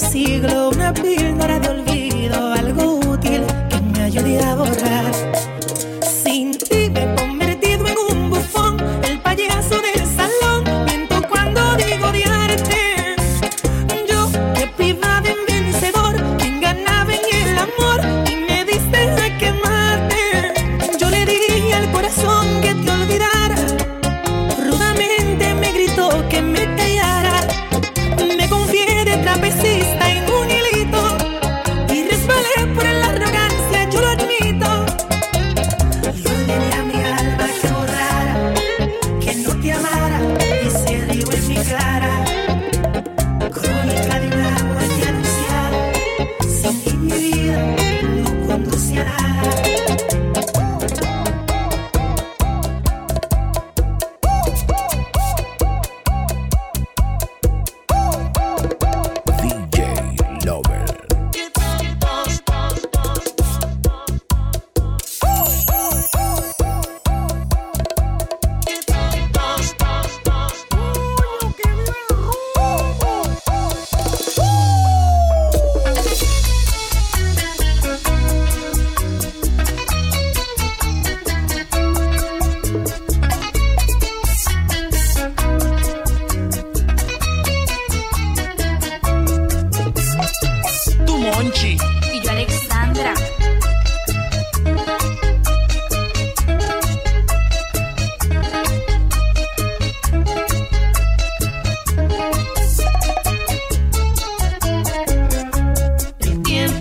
siglo una pila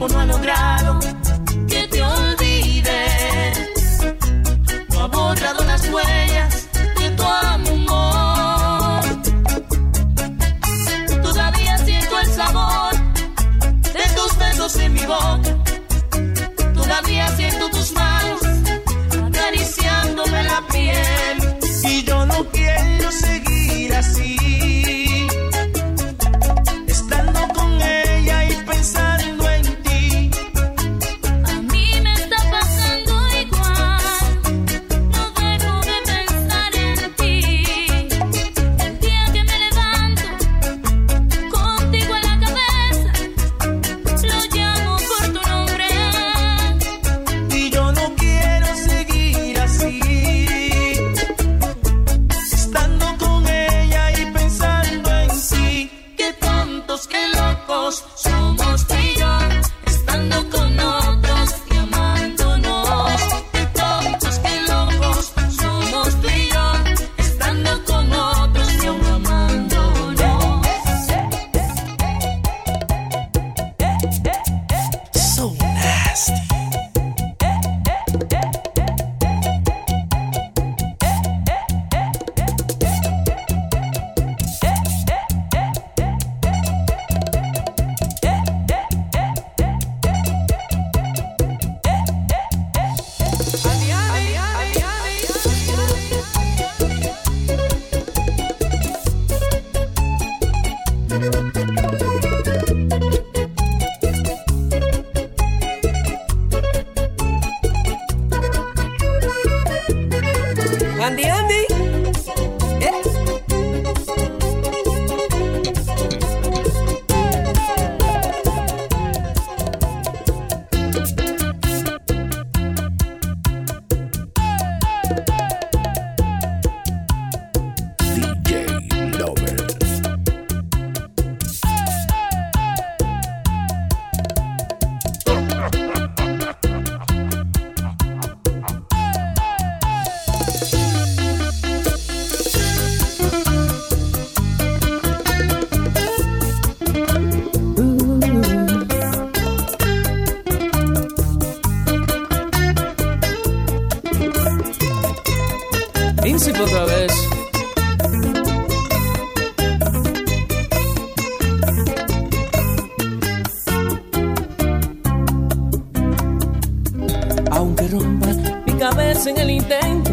no ha logrado participa otra vez. Aunque rompas mi cabeza en el intento,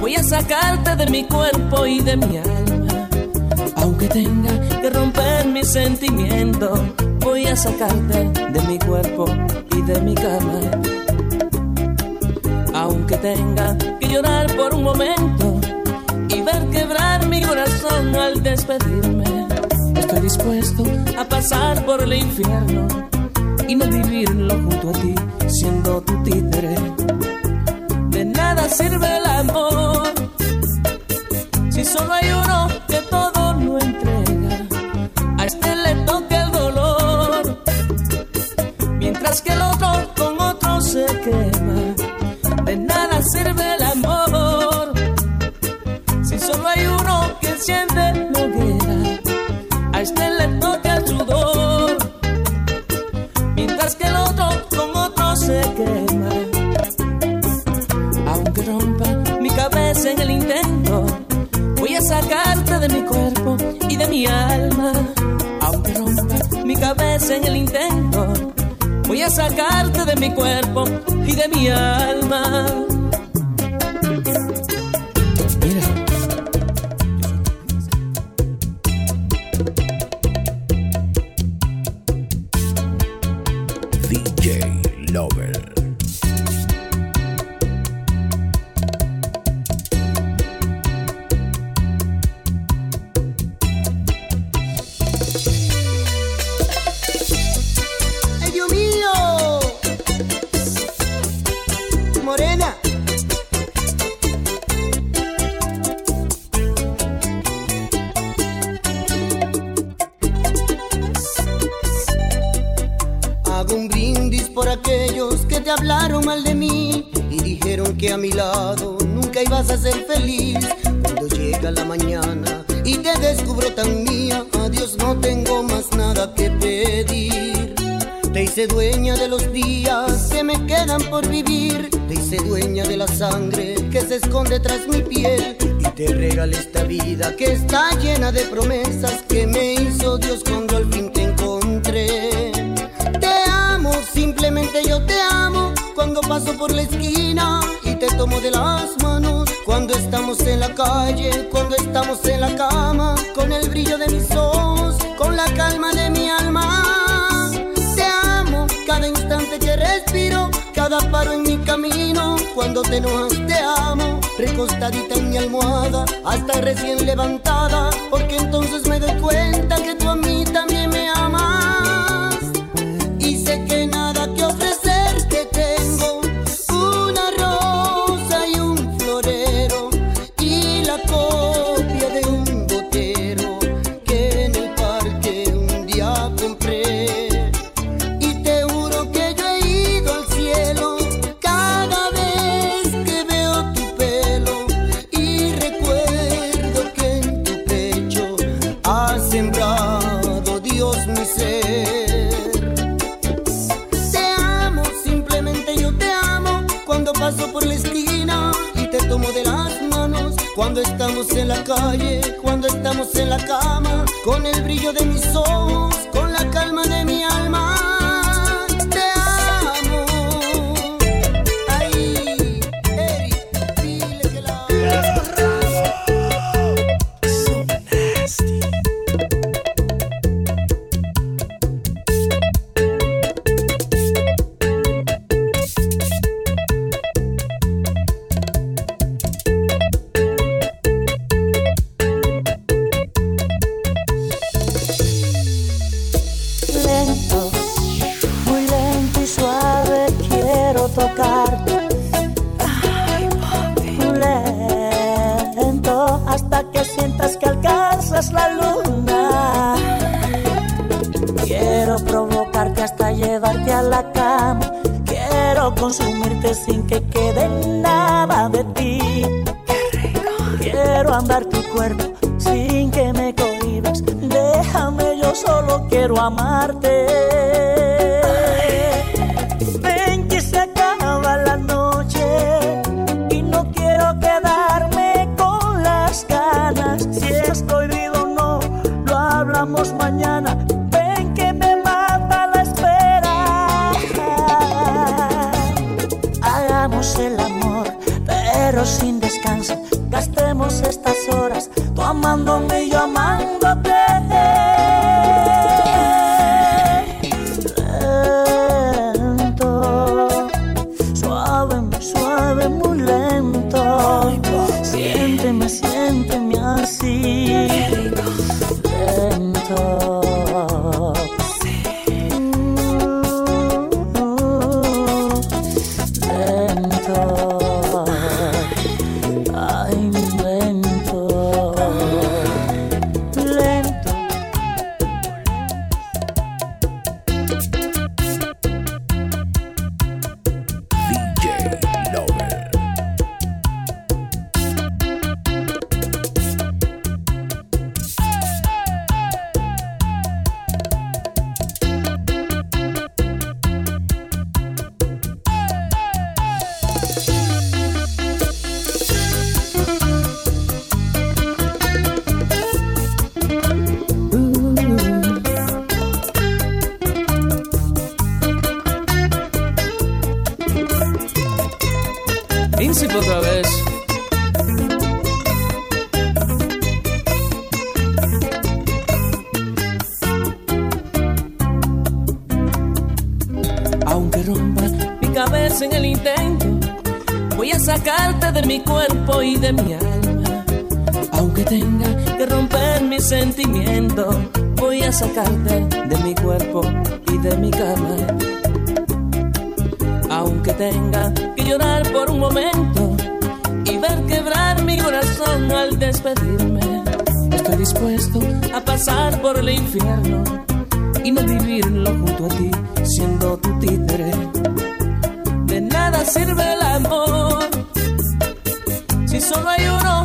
voy a sacarte de mi cuerpo y de mi alma. Aunque tenga que romper mi sentimiento, voy a sacarte de mi cuerpo y de mi cama. Aunque tenga llorar por un momento y ver quebrar mi corazón al despedirme, estoy dispuesto a pasar por el infierno y no vivirlo junto a ti, siendo tu títere. De nada sirve el amor si solo hay uno rompa mi cabeza en el intento, voy a sacarte de mi cuerpo y de mi alma. Aunque rompa mi cabeza en el intento, voy a sacarte de mi cuerpo y de mi alma. Tras mi piel. Y te regalé esta vida que está llena de promesas que me hizo Dios cuando al fin te encontré. Te amo, simplemente yo te amo. Cuando paso por la esquina y te tomo de las manos. Cuando estamos en la calle, cuando estamos en la cama. Con el brillo de mis ojos, con la calma de mi alma. Te amo cada instante que respiro, cada paro en mi camino. Cuando te enojas te amo, recostadita en mi almohada, hasta recién levantada, porque entonces la calle, cuando estamos en la cama, con el brillo de mis ojos, con la calma de mi alma. Hablamos mañana. Ven que me mata la espera. Hagamos el amor, pero sin descanso. Gastemos estas horas, tú amándome y yo amándote. Mi cuerpo y de mi alma. Aunque tenga que romper mis sentimientos, voy a sacarte de mi cuerpo y de mi cama. Aunque tenga que llorar por un momento y ver quebrar mi corazón al despedirme, estoy dispuesto a pasar por el infierno y no vivirlo junto a ti siendo tu títere. De nada sirve el amor si solo hay uno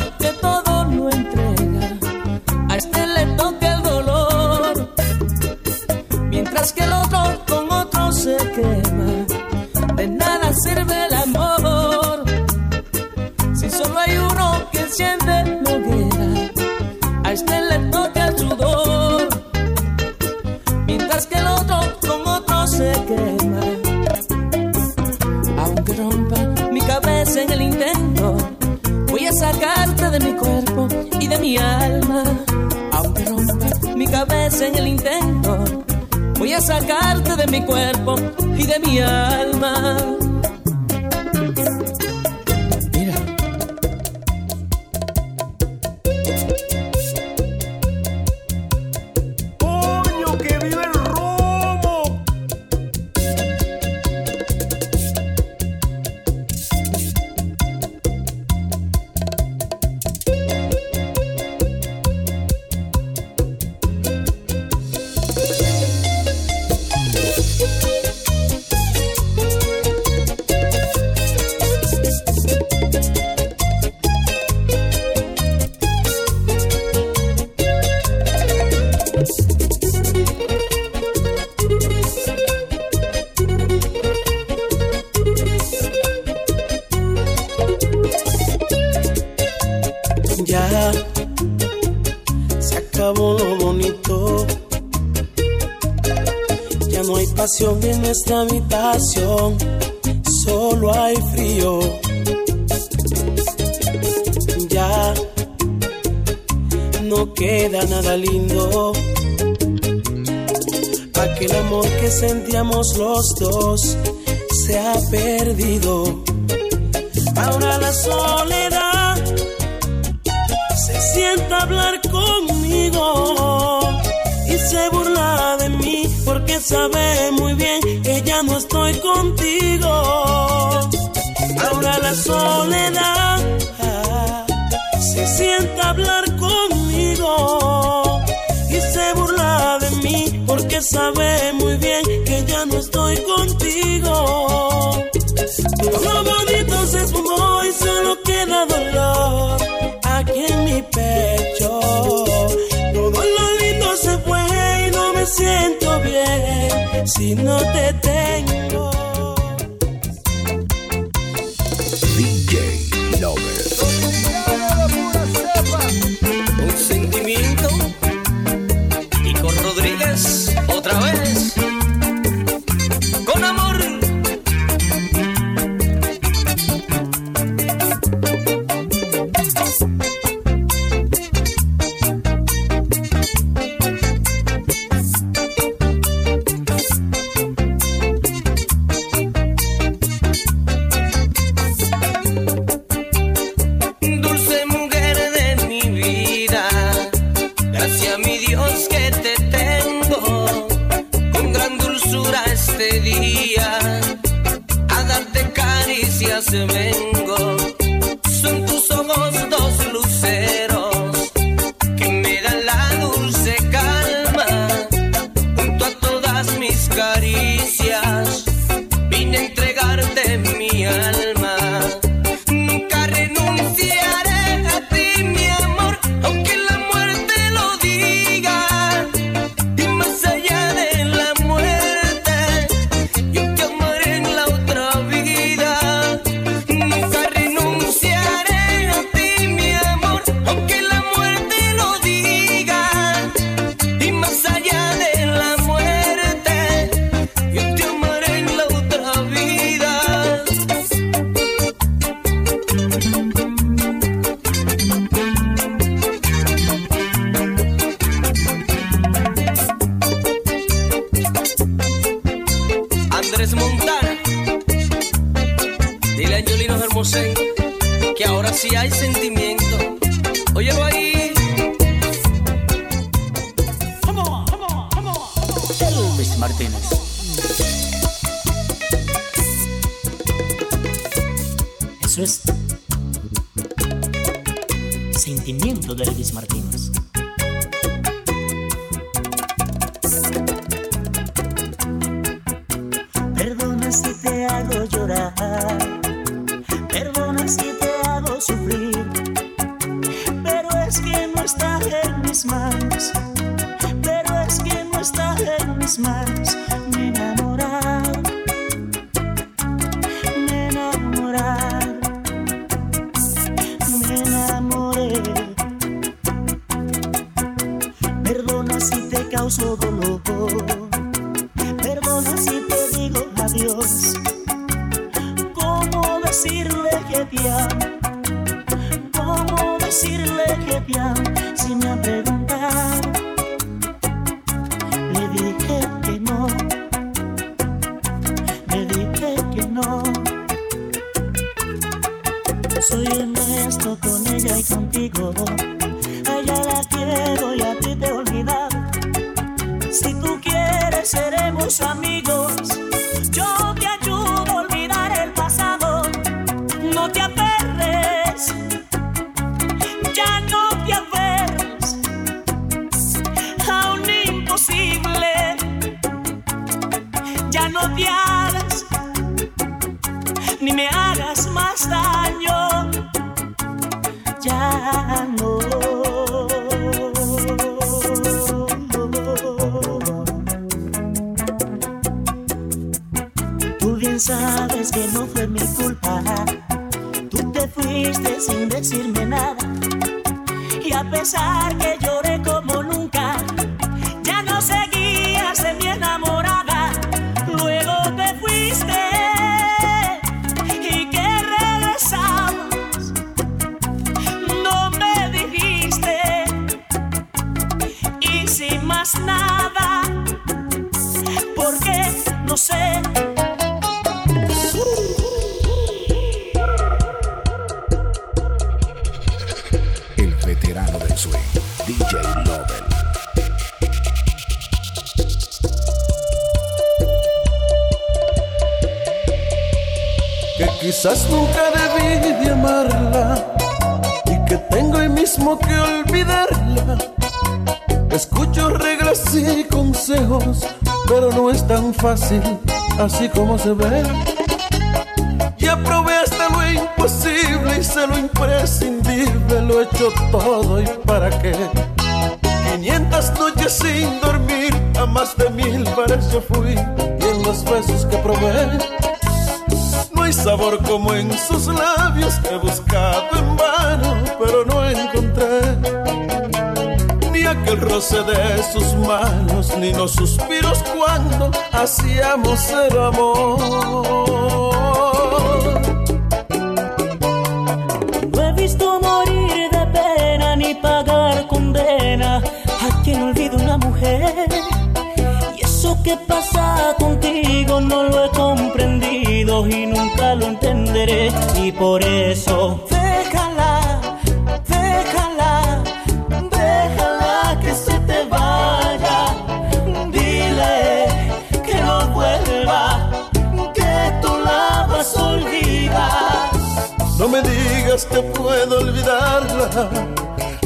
en el intento, voy a sacarte de mi cuerpo y de mi alma. Nuestra habitación, solo hay frío. Ya no queda nada lindo. Aquel amor que sentíamos los dos se ha perdido. Ahora la soledad se sienta a hablar conmigo y se burla de mí porque sabe muy bien ya no estoy contigo. Ahora la soledad se sienta a hablar conmigo y se burla de mí porque sabe muy bien que ya no estoy si no te tengo. Decirle que te amo si me ha? Sin más fácil así como se ve. Ya probé hasta lo imposible y sé lo imprescindible, lo he hecho todo y para qué. 500 noches sin dormir, a más de mil bares yo fui y en los besos que probé no hay sabor como en sus labios he buscado en vano, pero no encontré ni aquel roce de sus manos, ni los suspiros cuando hacíamos el amor. No he visto morir de pena ni pagar condena a quien olvida una mujer. Y eso que pasa contigo no lo he comprendido y nunca lo entenderé. Y por eso,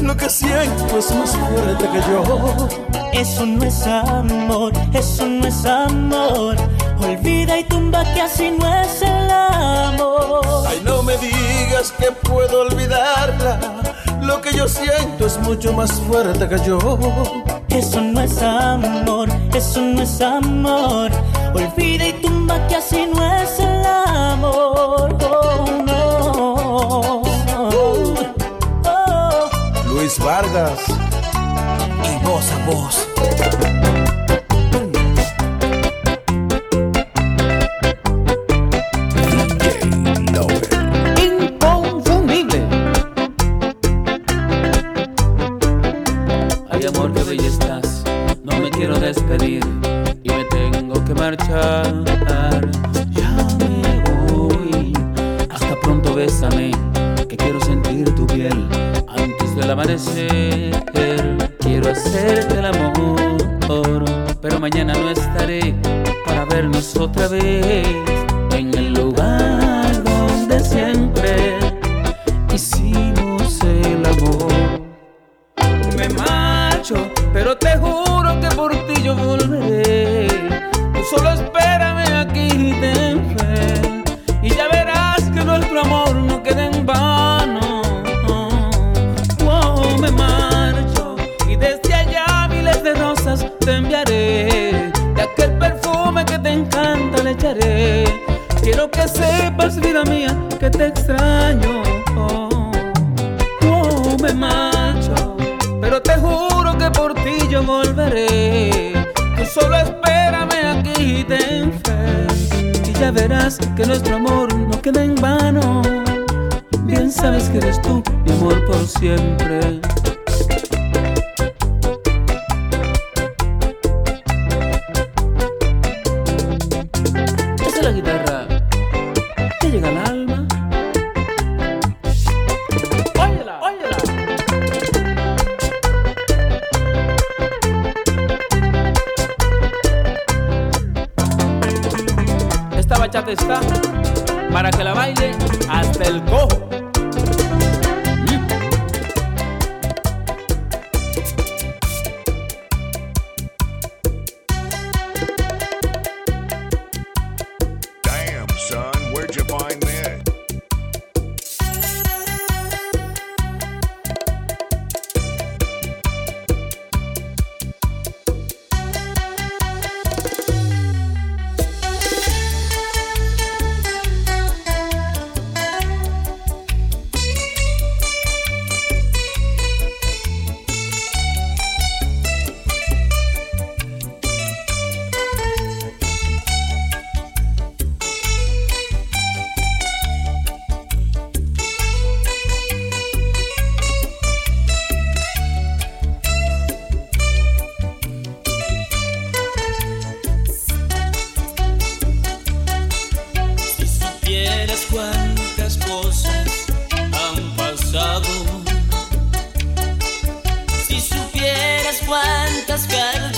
lo que siento es más fuerte que yo. Eso no es amor, eso no es amor. Olvida y tumba que así no es el amor. Ay, no me digas que puedo olvidarla, lo que yo siento es mucho más fuerte que yo. Eso no es amor, eso no es amor. Olvida y tumba que así no es el amor. Oh, no. Vargas y voz a voz. DJ Lower. Inconfundible. Hay amor que bella no me quiero despedir y me tengo que marchar. Ya me voy. Hasta pronto, besame, que quiero sentir tu piel al amanecer quiero hacerte el amor, pero mañana no estaré para vernos otra vez en el lugar. lagi vieras cuántas cosas han pasado. Si supieras cuántas cargas.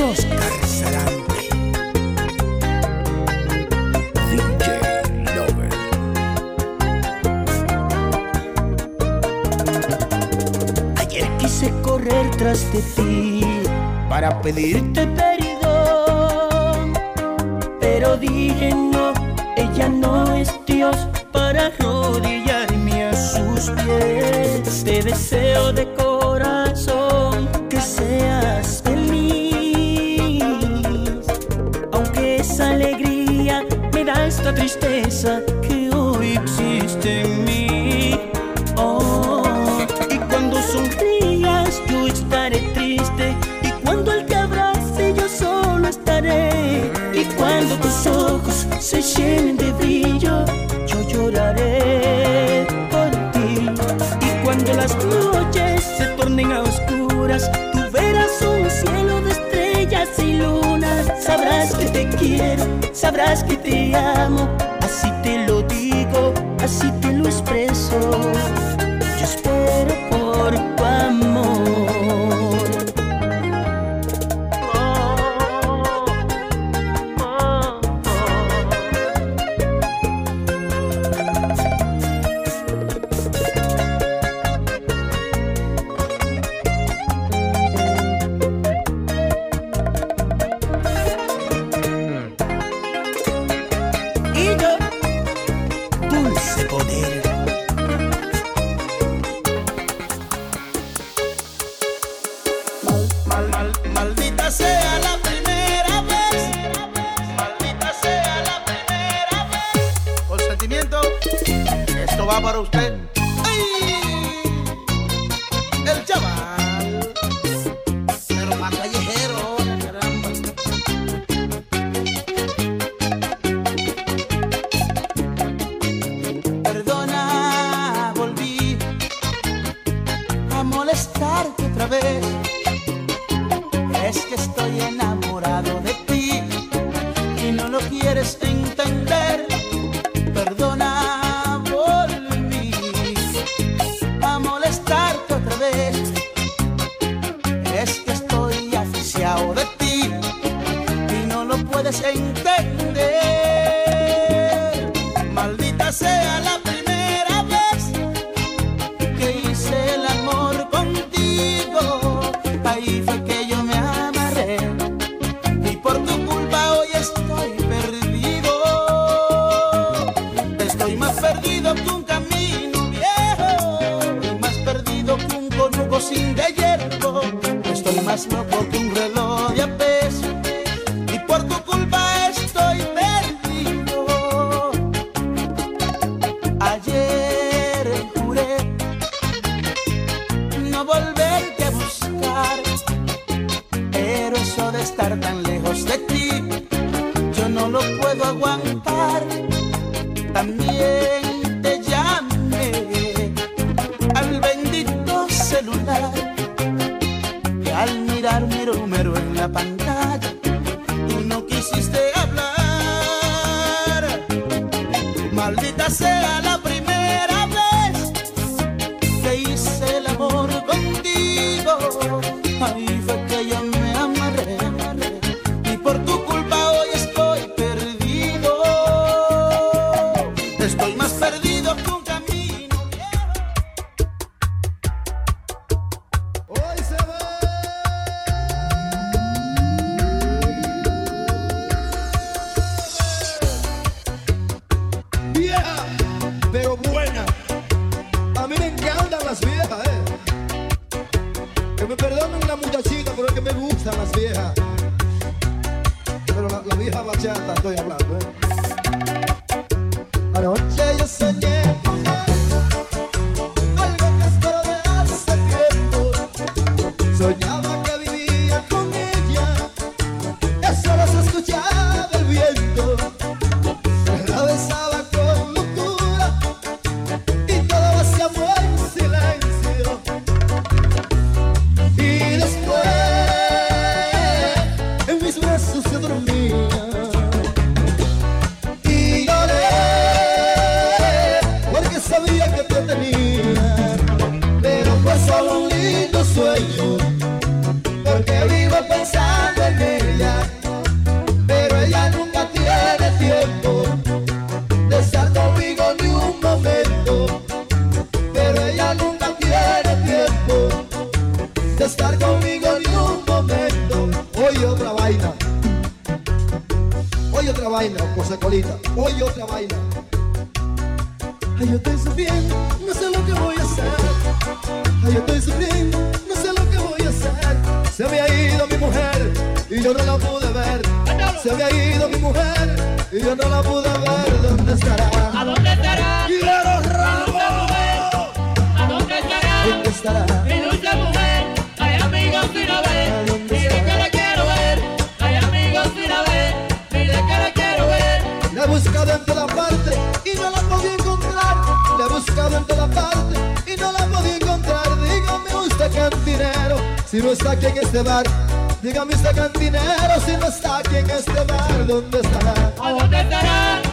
Muchachos, Ayer quise correr tras de ti para pedirte perdón, pero dije ti amo. estoy vaina, José Colita, hoy otra vaina. Ay, yo estoy sufriendo, no sé lo que voy a hacer. Ay, yo estoy sufriendo, no sé lo que voy a hacer. Se había ido mi mujer y yo no la pude ver. Se había ido mi mujer y yo no la pude ver. ¿Dónde estará? ¿A dónde estará? ¿A dónde estará? ¿Dónde estará? Si no está aquí en este bar, dígame usted cantinero, si no está aquí en este bar, ¿dónde estará? ¿A dónde estará?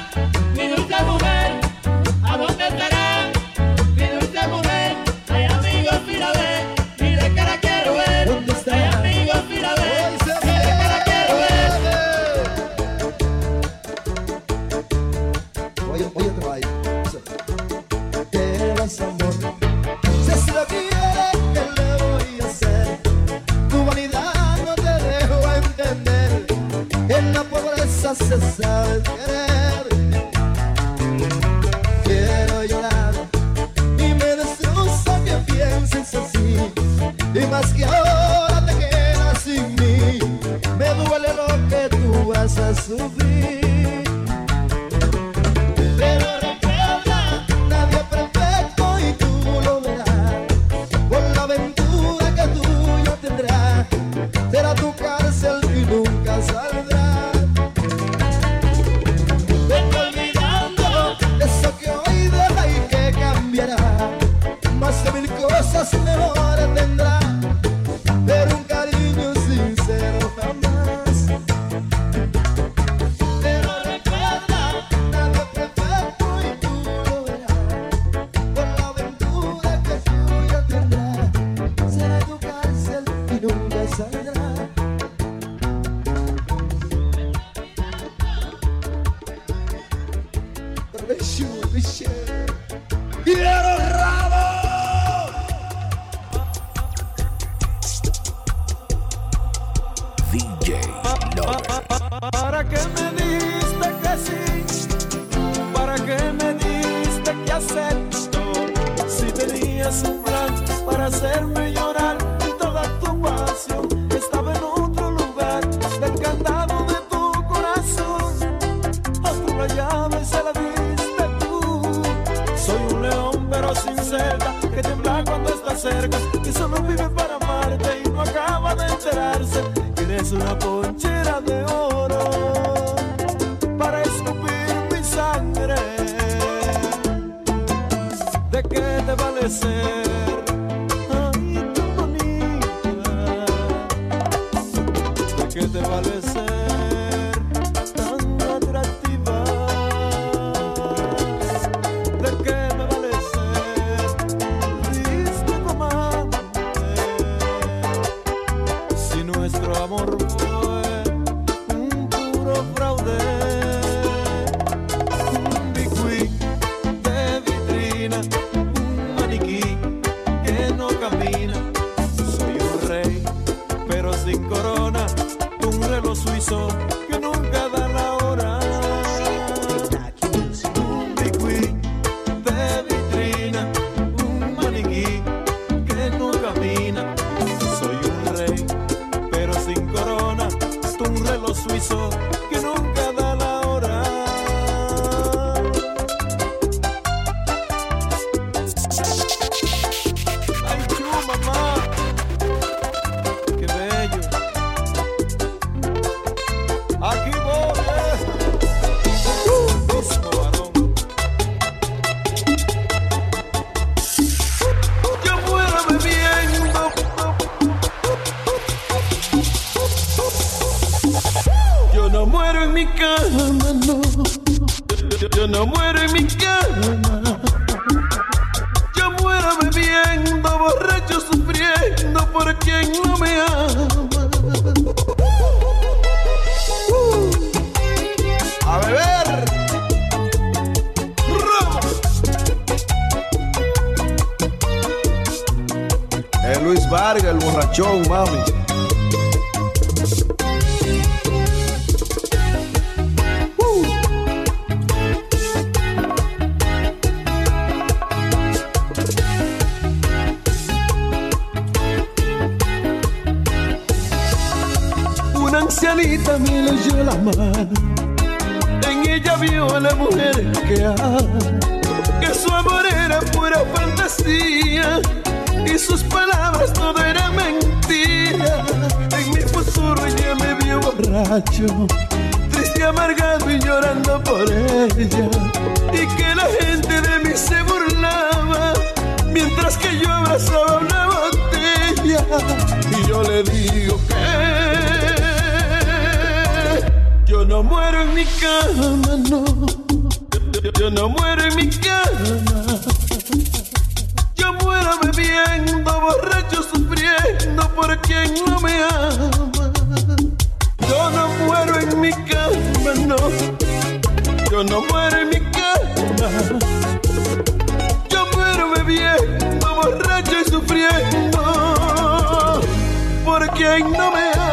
¿Para qué me dijiste que sí? ¿Para qué me dijiste que acepto? Si tenías un plan para hacerme esquecer. también le dio la mano. En ella vio a la mujer que ama, que su amor era pura fantasía y sus palabras todo era mentira. En mi futuro ella me vio borracho, triste, amargado y llorando por ella. Y que la gente de mí se burlaba mientras que yo abrazaba una botella. Y yo le digo que yo no muero en mi cama, no. Yo, no muero en mi cama. Yo muero bebiendo, borracho, sufriendo por quien no me ama. Yo no muero en mi cama, no. Yo no muero en mi cama. Yo muero bebiendo, borracho y sufriendo por quien no me ama.